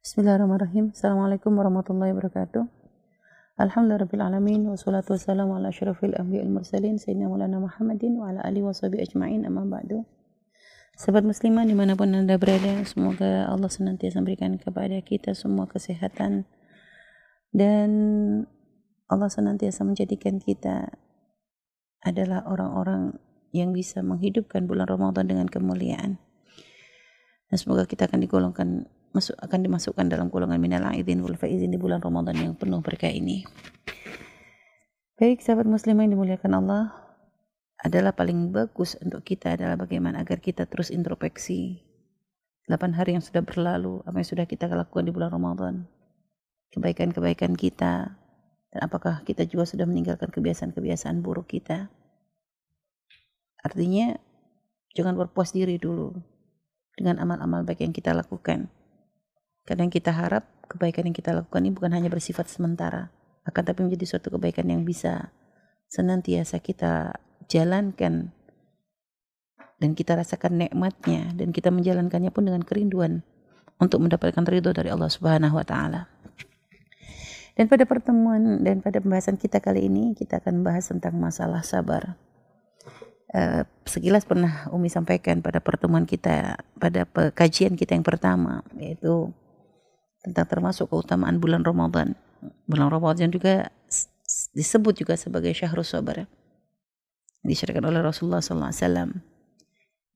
Bismillahirrahmanirrahim. Assalamualaikum warahmatullahi wabarakatuh. Alhamdulillahirrahmanirrahim. Wassalatu wassalamu ala ashrafil anbiya mursalin. Sayyidina Maulana Muhammadin wa ala alihi wa sahbihi ajma'in. Amma ba'du. Sahabat muslimah di mana pun anda berada, semoga Allah senantiasa memberikan kepada kita semua kesehatan dan Allah senantiasa menjadikan kita adalah orang-orang yang bisa menghidupkan bulan Ramadan dengan kemuliaan. Dan semoga kita akan digolongkan masuk akan dimasukkan dalam golongan minal aidin wal faizin di bulan Ramadan yang penuh berkah ini. Baik sahabat muslimah yang dimuliakan Allah, adalah paling bagus untuk kita adalah bagaimana agar kita terus introspeksi 8 hari yang sudah berlalu, apa yang sudah kita lakukan di bulan Ramadan. Kebaikan-kebaikan kita dan apakah kita juga sudah meninggalkan kebiasaan-kebiasaan buruk kita. Artinya jangan berpuas diri dulu dengan amal-amal baik yang kita lakukan Kadang kita harap kebaikan yang kita lakukan ini bukan hanya bersifat sementara, akan tapi menjadi suatu kebaikan yang bisa senantiasa kita jalankan dan kita rasakan nikmatnya dan kita menjalankannya pun dengan kerinduan untuk mendapatkan ridho dari Allah Subhanahu wa taala. Dan pada pertemuan dan pada pembahasan kita kali ini kita akan bahas tentang masalah sabar. Uh, sekilas pernah Umi sampaikan pada pertemuan kita pada kajian kita yang pertama yaitu tentang termasuk keutamaan bulan Ramadan. Bulan Ramadan juga disebut juga sebagai syahrul sabar. Disyariatkan oleh Rasulullah SAW.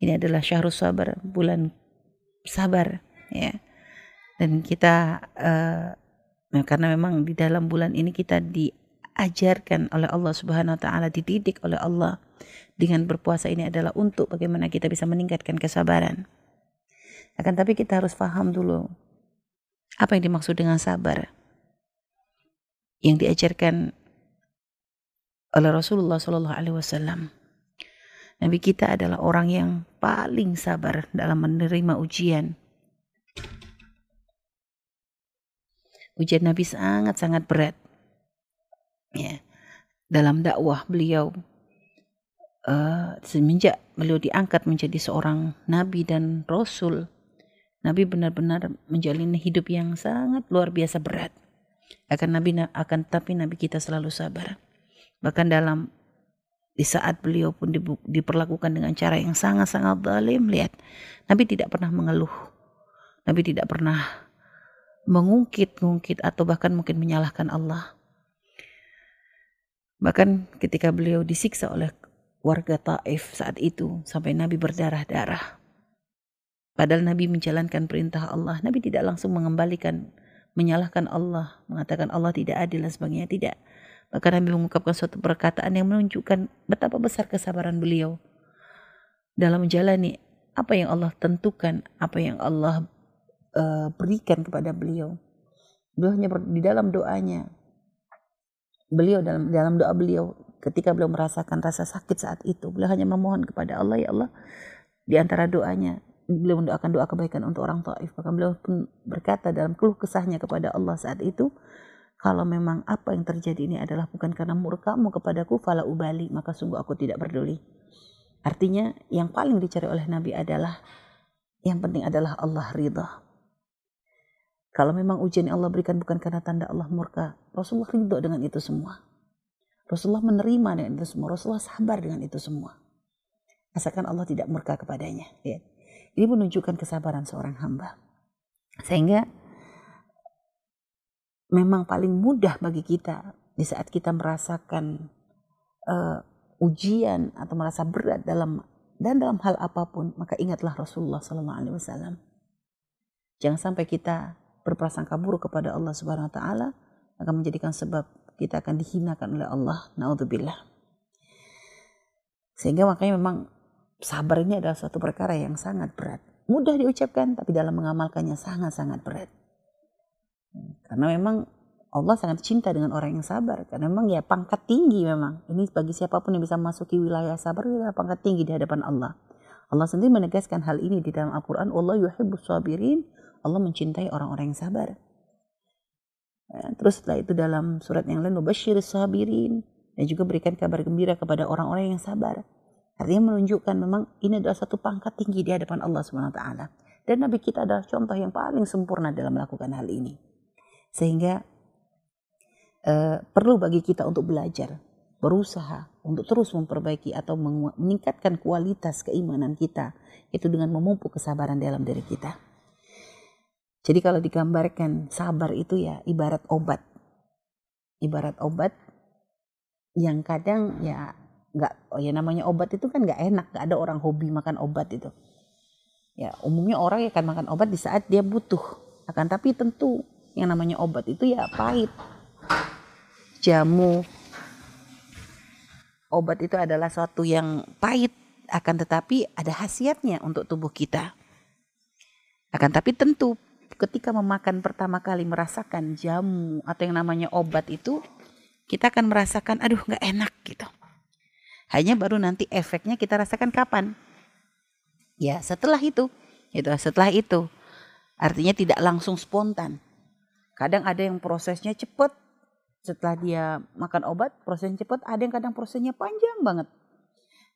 Ini adalah syahrul sabar, bulan sabar, ya. Dan kita uh, karena memang di dalam bulan ini kita diajarkan oleh Allah Subhanahu wa taala, dididik oleh Allah dengan berpuasa ini adalah untuk bagaimana kita bisa meningkatkan kesabaran. Akan tapi kita harus paham dulu apa yang dimaksud dengan sabar? Yang diajarkan oleh Rasulullah Shallallahu Alaihi Wasallam. Nabi kita adalah orang yang paling sabar dalam menerima ujian. Ujian Nabi sangat-sangat berat. Ya, dalam dakwah beliau uh, semenjak beliau diangkat menjadi seorang nabi dan rasul Nabi benar-benar menjalani hidup yang sangat luar biasa berat. Akan Nabi akan tapi Nabi kita selalu sabar. Bahkan dalam di saat beliau pun diperlakukan dengan cara yang sangat-sangat zalim, lihat Nabi tidak pernah mengeluh. Nabi tidak pernah mengungkit-ungkit atau bahkan mungkin menyalahkan Allah. Bahkan ketika beliau disiksa oleh warga Taif saat itu sampai Nabi berdarah-darah. Padahal Nabi menjalankan perintah Allah. Nabi tidak langsung mengembalikan, menyalahkan Allah, mengatakan Allah tidak adil dan sebagainya. Tidak. Bahkan Nabi mengungkapkan suatu perkataan yang menunjukkan betapa besar kesabaran beliau dalam menjalani apa yang Allah tentukan, apa yang Allah uh, berikan kepada beliau. Beliau hanya di dalam doanya, beliau dalam dalam doa beliau ketika beliau merasakan rasa sakit saat itu, beliau hanya memohon kepada Allah ya Allah di antara doanya beliau mendoakan doa kebaikan untuk orang Taif. Maka beliau pun berkata dalam keluh kesahnya kepada Allah saat itu, kalau memang apa yang terjadi ini adalah bukan karena murkamu kepadaku, fala ubali, maka sungguh aku tidak peduli. Artinya yang paling dicari oleh Nabi adalah yang penting adalah Allah ridha. Kalau memang ujian yang Allah berikan bukan karena tanda Allah murka, Rasulullah ridho dengan itu semua. Rasulullah menerima dengan itu semua. Rasulullah sabar dengan itu semua. Asalkan Allah tidak murka kepadanya. Ya. Ini menunjukkan kesabaran seorang hamba. Sehingga memang paling mudah bagi kita di saat kita merasakan uh, ujian atau merasa berat dalam dan dalam hal apa pun, maka ingatlah Rasulullah Sallallahu Alaihi Wasallam. Jangan sampai kita berprasangka buruk kepada Allah Subhanahu Wa Taala akan menjadikan sebab kita akan dihinakan oleh Allah. Naudzubillah. Sehingga makanya memang sabar ini adalah suatu perkara yang sangat berat. Mudah diucapkan, tapi dalam mengamalkannya sangat-sangat berat. Karena memang Allah sangat cinta dengan orang yang sabar. Karena memang ya pangkat tinggi memang. Ini bagi siapa pun yang bisa masuki wilayah sabar, adalah pangkat tinggi di hadapan Allah. Allah sendiri menegaskan hal ini di dalam Al-Quran. Allah yuhibbus sabirin. Allah mencintai orang-orang yang sabar. Ya, terus setelah itu dalam surat yang lain, Mubashir sabirin. Dan juga berikan kabar gembira kepada orang-orang yang sabar. Artinya menunjukkan memang ini adalah satu pangkat tinggi di hadapan Allah taala. Dan Nabi kita adalah contoh yang paling sempurna dalam melakukan hal ini. Sehingga uh, perlu bagi kita untuk belajar, berusaha untuk terus memperbaiki atau meningkatkan kualitas keimanan kita itu dengan memupuk kesabaran dalam diri kita. Jadi kalau digambarkan sabar itu ya ibarat obat. Ibarat obat yang kadang ya nggak oh ya namanya obat itu kan nggak enak, nggak ada orang hobi makan obat itu. Ya, umumnya orang akan makan obat di saat dia butuh. Akan tapi tentu yang namanya obat itu ya pahit. Jamu obat itu adalah suatu yang pahit akan tetapi ada khasiatnya untuk tubuh kita. Akan tapi tentu ketika memakan pertama kali merasakan jamu atau yang namanya obat itu kita akan merasakan aduh nggak enak gitu. Hanya baru nanti efeknya kita rasakan kapan? Ya, setelah itu, itu setelah itu. Artinya tidak langsung spontan. Kadang ada yang prosesnya cepat. Setelah dia makan obat, prosesnya cepat. Ada yang kadang prosesnya panjang banget.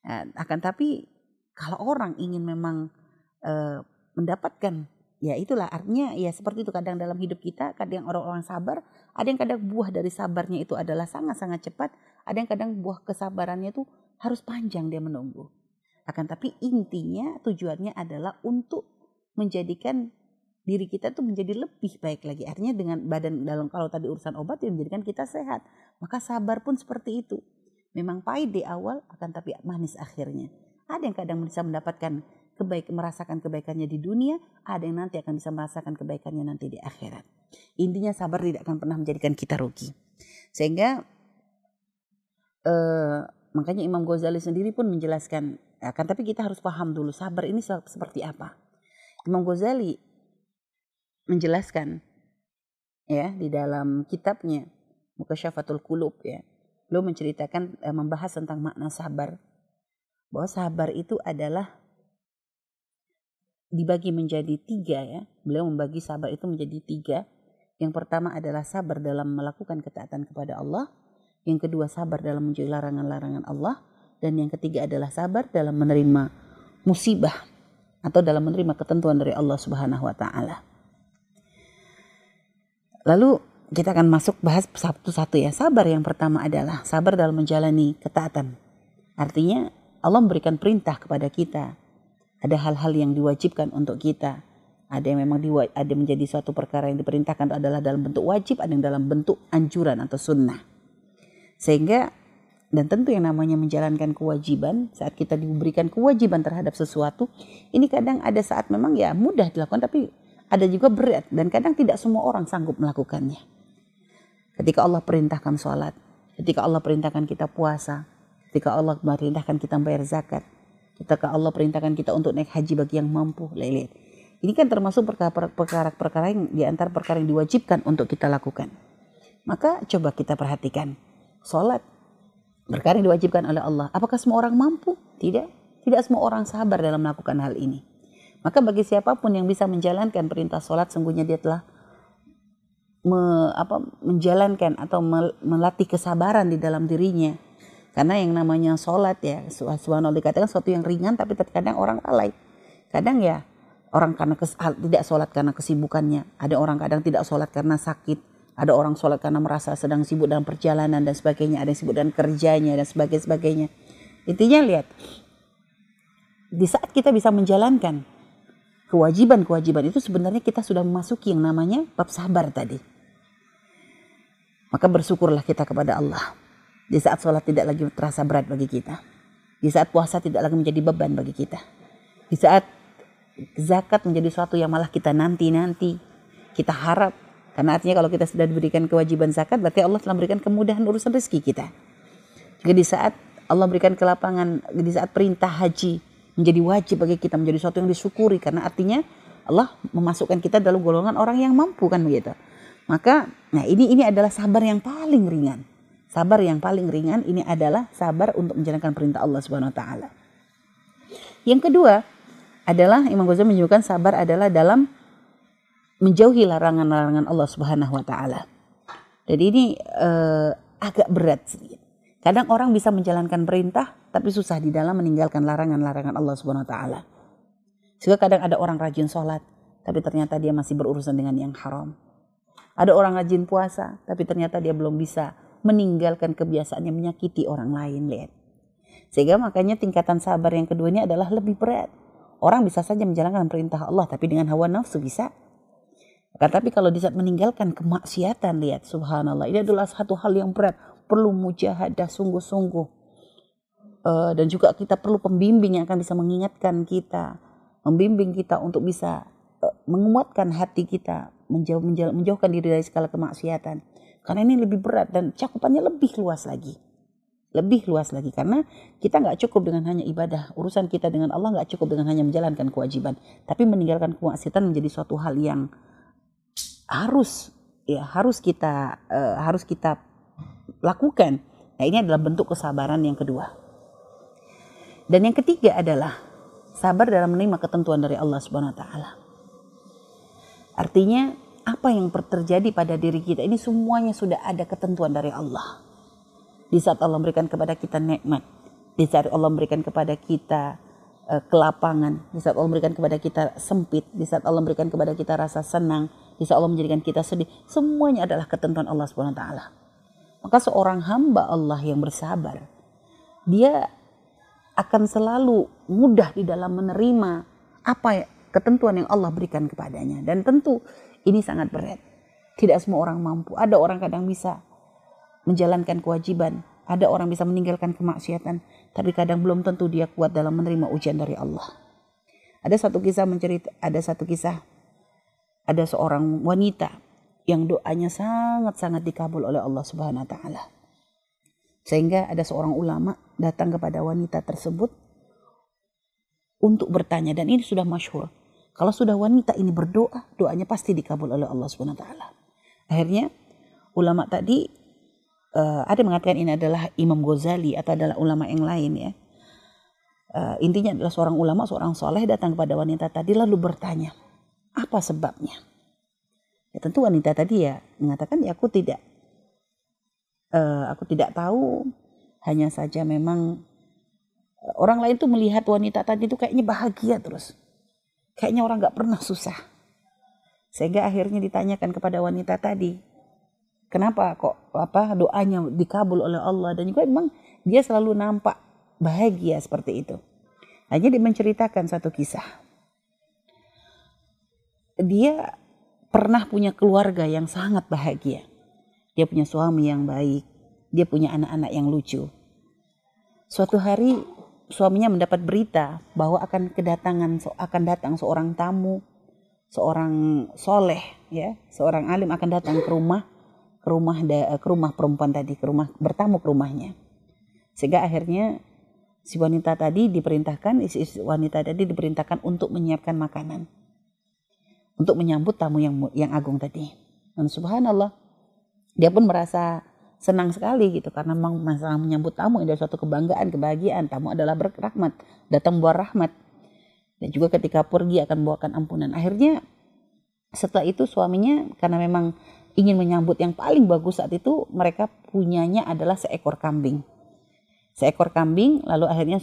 Nah, akan tapi kalau orang ingin memang e, mendapatkan ya itulah artinya ya seperti itu kadang dalam hidup kita kadang orang-orang sabar ada yang kadang buah dari sabarnya itu adalah sangat-sangat cepat ada yang kadang buah kesabarannya itu harus panjang dia menunggu akan tapi intinya tujuannya adalah untuk menjadikan diri kita tuh menjadi lebih baik lagi. Artinya dengan badan dalam kalau tadi urusan obat yang menjadikan kita sehat. Maka sabar pun seperti itu. Memang pahit di awal akan tapi manis akhirnya. Ada yang kadang bisa mendapatkan kebaik merasakan kebaikannya di dunia, ada yang nanti akan bisa merasakan kebaikannya nanti di akhirat. Intinya sabar tidak akan pernah menjadikan kita rugi. Sehingga eh, makanya Imam Ghazali sendiri pun menjelaskan akan tapi kita harus paham dulu sabar ini seperti apa. Imam Ghazali menjelaskan ya di dalam kitabnya Mukasyafatul Kulub ya. Beliau menceritakan eh, membahas tentang makna sabar. Bahwa sabar itu adalah dibagi menjadi tiga ya. Beliau membagi sabar itu menjadi tiga. Yang pertama adalah sabar dalam melakukan ketaatan kepada Allah. Yang kedua sabar dalam menjauhi larangan-larangan Allah dan yang ketiga adalah sabar dalam menerima musibah atau dalam menerima ketentuan dari Allah Subhanahu wa taala. Lalu kita akan masuk bahas satu-satu ya. Sabar yang pertama adalah sabar dalam menjalani ketaatan. Artinya Allah memberikan perintah kepada kita. Ada hal-hal yang diwajibkan untuk kita. Ada yang memang diwa, ada menjadi suatu perkara yang diperintahkan adalah dalam bentuk wajib, ada yang dalam bentuk anjuran atau sunnah. Sehingga dan tentu yang namanya menjalankan kewajiban, saat kita diberikan kewajiban terhadap sesuatu, ini kadang ada saat memang ya mudah dilakukan, tapi ada juga berat dan kadang tidak semua orang sanggup melakukannya. Ketika Allah perintahkan sholat, ketika Allah perintahkan kita puasa, ketika Allah merintahkan kita bayar zakat, ketika Allah perintahkan kita untuk naik haji bagi yang mampu, lihat. Ini kan termasuk perkara-perkara yang diantar perkara yang diwajibkan untuk kita lakukan. Maka coba kita perhatikan. Sholat Perkara yang diwajibkan oleh Allah. Apakah semua orang mampu? Tidak. Tidak semua orang sabar dalam melakukan hal ini. Maka bagi siapa pun yang bisa menjalankan perintah sholat, sungguhnya dia telah me, apa, menjalankan atau melatih kesabaran di dalam dirinya. Karena yang namanya sholat ya, subhanallah dikatakan sesuatu yang ringan tapi terkadang orang lalai. Kadang ya orang karena kes, tidak sholat karena kesibukannya. Ada orang kadang tidak sholat karena sakit ada orang sholat karena merasa sedang sibuk dalam perjalanan dan sebagainya. Ada yang sibuk dengan kerjanya dan sebagainya. sebagainya. Intinya lihat, di saat kita bisa menjalankan kewajiban-kewajiban itu sebenarnya kita sudah memasuki yang namanya bab sabar tadi. Maka bersyukurlah kita kepada Allah. Di saat sholat tidak lagi terasa berat bagi kita. Di saat puasa tidak lagi menjadi beban bagi kita. Di saat zakat menjadi sesuatu yang malah kita nanti-nanti. Kita harap karena artinya kalau kita sudah diberikan kewajiban zakat, berarti Allah telah memberikan kemudahan urusan rezeki kita. Juga di saat Allah berikan kelapangan, di saat perintah haji menjadi wajib bagi kita, menjadi sesuatu yang disyukuri. Karena artinya Allah memasukkan kita dalam golongan orang yang mampu kan begitu. Maka, nah ini ini adalah sabar yang paling ringan. Sabar yang paling ringan ini adalah sabar untuk menjalankan perintah Allah Subhanahu wa taala. Yang kedua adalah Imam Ghazali menyebutkan sabar adalah dalam menjauhi larangan-larangan Allah Subhanahu wa taala. Jadi ini uh, agak berat sedikit. Kadang orang bisa menjalankan perintah tapi susah di dalam meninggalkan larangan-larangan Allah Subhanahu wa taala. Sehingga kadang ada orang rajin sholat, tapi ternyata dia masih berurusan dengan yang haram. Ada orang rajin puasa, tapi ternyata dia belum bisa meninggalkan kebiasaannya menyakiti orang lain. Lihat. Sehingga makanya tingkatan sabar yang kedua ini adalah lebih berat. Orang bisa saja menjalankan perintah Allah, tapi dengan hawa nafsu bisa. Tapi kalau di meninggalkan kemaksiatan, lihat subhanallah, ini adalah satu hal yang berat. Perlu mujahadah sungguh-sungguh. Uh, dan juga kita perlu pembimbing yang akan bisa mengingatkan kita. Membimbing kita untuk bisa uh, menguatkan hati kita. Menjauh, menjauh, menjauhkan diri dari segala kemaksiatan. Karena ini lebih berat dan cakupannya lebih luas lagi lebih luas lagi karena kita nggak cukup dengan hanya ibadah urusan kita dengan Allah nggak cukup dengan hanya menjalankan kewajiban tapi meninggalkan kemaksiatan menjadi suatu hal yang harus ya harus kita uh, harus kita lakukan. Nah, ini adalah bentuk kesabaran yang kedua. Dan yang ketiga adalah sabar dalam menerima ketentuan dari Allah Subhanahu wa taala. Artinya apa yang terjadi pada diri kita ini semuanya sudah ada ketentuan dari Allah. Di saat Allah memberikan kepada kita nikmat, di saat Allah memberikan kepada kita uh, kelapangan, di saat Allah memberikan kepada kita sempit, di saat Allah memberikan kepada kita rasa senang, bisa Allah menjadikan kita sedih. Semuanya adalah ketentuan Allah Subhanahu taala. Maka seorang hamba Allah yang bersabar, dia akan selalu mudah di dalam menerima apa ketentuan yang Allah berikan kepadanya. Dan tentu ini sangat berat. Tidak semua orang mampu. Ada orang kadang bisa menjalankan kewajiban. Ada orang bisa meninggalkan kemaksiatan. Tapi kadang belum tentu dia kuat dalam menerima ujian dari Allah. Ada satu kisah mencerita, ada satu kisah ada seorang wanita yang doanya sangat-sangat dikabul oleh Allah Subhanahu wa taala. Sehingga ada seorang ulama datang kepada wanita tersebut untuk bertanya dan ini sudah masyhur. Kalau sudah wanita ini berdoa, doanya pasti dikabul oleh Allah Subhanahu wa taala. Akhirnya ulama tadi uh, ada mengatakan ini adalah Imam Ghazali atau adalah ulama yang lain ya. Uh, intinya adalah seorang ulama, seorang soleh datang kepada wanita tadi lalu bertanya, apa sebabnya? Ya tentu wanita tadi ya mengatakan ya aku tidak uh, aku tidak tahu hanya saja memang orang lain tuh melihat wanita tadi itu kayaknya bahagia terus. Kayaknya orang nggak pernah susah. Sehingga akhirnya ditanyakan kepada wanita tadi, kenapa kok apa doanya dikabul oleh Allah dan juga memang dia selalu nampak bahagia seperti itu. Hanya dia menceritakan satu kisah dia pernah punya keluarga yang sangat bahagia. Dia punya suami yang baik, dia punya anak-anak yang lucu. Suatu hari suaminya mendapat berita bahwa akan kedatangan akan datang seorang tamu, seorang soleh ya, seorang alim akan datang ke rumah ke rumah ke rumah perempuan tadi, ke rumah bertamu ke rumahnya. Sehingga akhirnya si wanita tadi diperintahkan, isi wanita tadi diperintahkan untuk menyiapkan makanan untuk menyambut tamu yang yang agung tadi. Dan subhanallah, dia pun merasa senang sekali gitu karena memang masalah menyambut tamu ini adalah suatu kebanggaan, kebahagiaan. Tamu adalah berrahmat, datang buah rahmat. Dan juga ketika pergi akan membawakan ampunan. Akhirnya setelah itu suaminya karena memang ingin menyambut yang paling bagus saat itu, mereka punyanya adalah seekor kambing. Seekor kambing, lalu akhirnya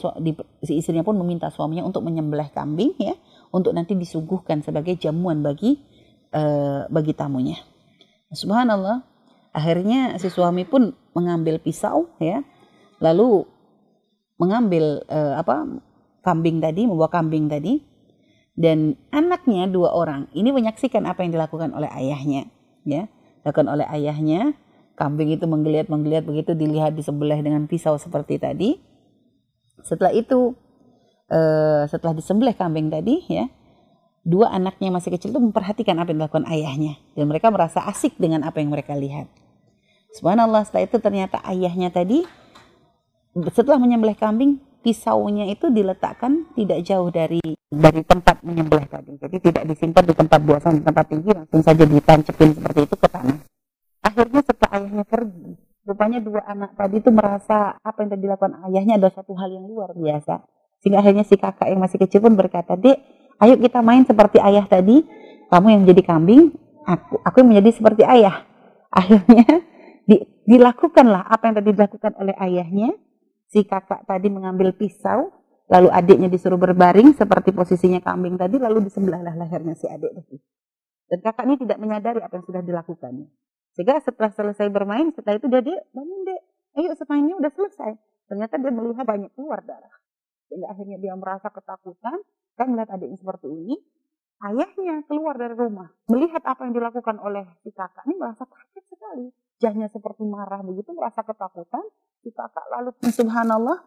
si istrinya pun meminta suaminya untuk menyembelih kambing ya untuk nanti disuguhkan sebagai jamuan bagi uh, bagi tamunya. Subhanallah, akhirnya si suami pun mengambil pisau ya, lalu mengambil uh, apa kambing tadi, membawa kambing tadi, dan anaknya dua orang ini menyaksikan apa yang dilakukan oleh ayahnya, ya, dilakukan oleh ayahnya. Kambing itu menggeliat menggeliat begitu dilihat di sebelah dengan pisau seperti tadi. Setelah itu uh, setelah disembelih kambing tadi ya dua anaknya masih kecil itu memperhatikan apa yang dilakukan ayahnya dan mereka merasa asik dengan apa yang mereka lihat. Subhanallah setelah itu ternyata ayahnya tadi setelah menyembelih kambing pisaunya itu diletakkan tidak jauh dari dari tempat menyembelih tadi. Jadi tidak disimpan di tempat buasan di tempat tinggi langsung saja ditancepin seperti itu ke tanah. Akhirnya setelah ayahnya pergi, rupanya dua anak tadi itu merasa apa yang tadi dilakukan ayahnya adalah satu hal yang luar biasa sehingga akhirnya si kakak yang masih kecil pun berkata, Dek, ayo kita main seperti ayah tadi. Kamu yang jadi kambing, aku, aku yang menjadi seperti ayah. Akhirnya di, dilakukanlah apa yang tadi dilakukan oleh ayahnya. Si kakak tadi mengambil pisau, Lalu adiknya disuruh berbaring seperti posisinya kambing tadi, lalu disembelahlah lehernya si adik tadi. Dan kakak ini tidak menyadari apa yang sudah dilakukannya. Sehingga setelah selesai bermain, setelah itu dia, dia bangun dek, ayo semainnya udah selesai. Ternyata dia melihat banyak keluar darah. Sehingga akhirnya dia merasa ketakutan, kan melihat adiknya seperti ini. Ayahnya keluar dari rumah, melihat apa yang dilakukan oleh si kakak ini merasa kaget sekali. Jahnya seperti marah begitu, merasa ketakutan. Si kakak lalu subhanallah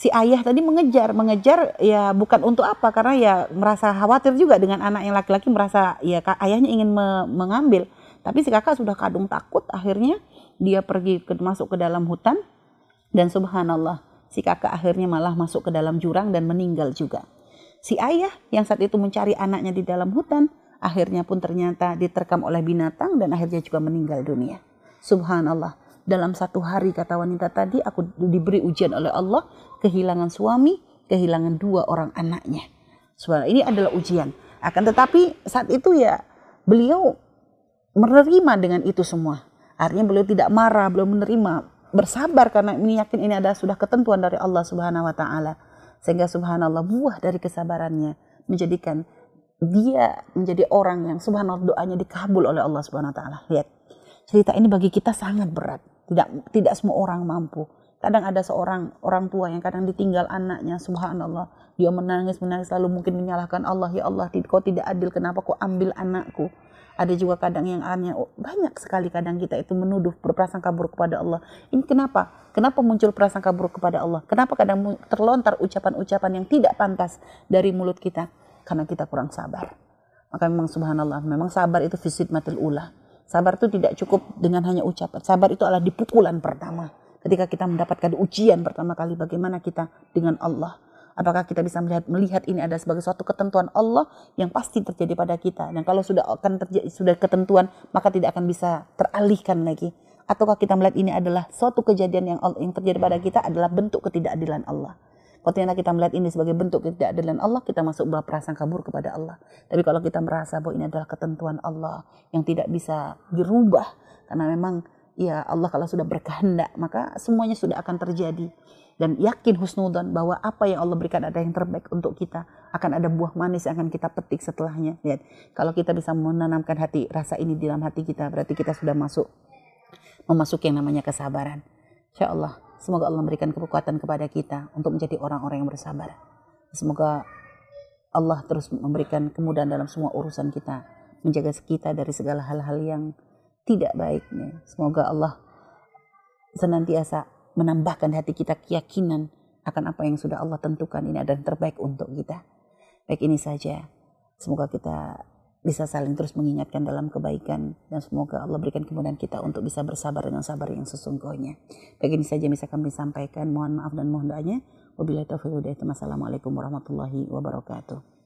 si ayah tadi mengejar, mengejar ya bukan untuk apa karena ya merasa khawatir juga dengan anak yang laki-laki merasa ya ayahnya ingin me mengambil. Tapi si kakak sudah kadung takut, akhirnya dia pergi ke, masuk ke dalam hutan dan subhanallah si kakak akhirnya malah masuk ke dalam jurang dan meninggal juga. Si ayah yang saat itu mencari anaknya di dalam hutan, akhirnya pun ternyata diterkam oleh binatang dan akhirnya juga meninggal dunia. Subhanallah dalam satu hari kata wanita tadi aku diberi ujian oleh Allah kehilangan suami, kehilangan dua orang anaknya. Subhanallah ini adalah ujian. Akan tetapi saat itu ya beliau menerima dengan itu semua. Artinya beliau tidak marah, beliau menerima, bersabar karena ini yakin ini adalah sudah ketentuan dari Allah Subhanahu wa taala. Sehingga subhanallah buah dari kesabarannya menjadikan dia menjadi orang yang subhanallah doanya dikabul oleh Allah Subhanahu wa taala. Lihat cerita ini bagi kita sangat berat. Tidak tidak semua orang mampu. Kadang ada seorang orang tua yang kadang ditinggal anaknya, subhanallah. Dia menangis, menangis lalu mungkin menyalahkan Allah, ya Allah, kau tidak adil, kenapa kau ambil anakku? Ada juga kadang yang aneh, oh, banyak sekali kadang kita itu menuduh berprasangka buruk kepada Allah. Ini kenapa? Kenapa muncul prasangka buruk kepada Allah? Kenapa kadang terlontar ucapan-ucapan yang tidak pantas dari mulut kita? Karena kita kurang sabar. Maka memang subhanallah, memang sabar itu visit matil ulah Sabar itu tidak cukup dengan hanya ucapan. Sabar itu adalah di pukulan pertama. Ketika kita mendapatkan ujian pertama kali bagaimana kita dengan Allah. Apakah kita bisa melihat melihat ini ada sebagai suatu ketentuan Allah yang pasti terjadi pada kita. Dan kalau sudah akan terjadi sudah ketentuan maka tidak akan bisa teralihkan lagi. Ataukah kita melihat ini adalah suatu kejadian yang yang terjadi pada kita adalah bentuk ketidakadilan Allah. Kalau kita melihat ini sebagai bentuk ketidakadilan Allah, kita masuk berprasangka buruk kepada Allah. Tapi kalau kita merasa bahwa ini adalah ketentuan Allah yang tidak bisa dirubah, karena memang ya Allah kalau sudah berkehendak, maka semuanya sudah akan terjadi. Dan yakin husnudon bahwa apa yang Allah berikan ada yang terbaik untuk kita. Akan ada buah manis yang akan kita petik setelahnya. Lihat, kalau kita bisa menanamkan hati rasa ini di dalam hati kita, berarti kita sudah masuk memasuki yang namanya kesabaran. Insya Allah Semoga Allah memberikan kekuatan kepada kita untuk menjadi orang-orang yang bersabar. Semoga Allah terus memberikan kemudahan dalam semua urusan kita, menjaga kita dari segala hal-hal yang tidak baik. Semoga Allah senantiasa menambahkan hati kita keyakinan akan apa yang sudah Allah tentukan ini adalah terbaik untuk kita. Baik ini saja. Semoga kita bisa saling terus mengingatkan dalam kebaikan dan semoga Allah berikan kemudahan kita untuk bisa bersabar dengan sabar yang sesungguhnya. Begini saja bisa kami sampaikan. Mohon maaf dan mohon doanya. Wabillahi taufiq Wassalamualaikum warahmatullahi wabarakatuh.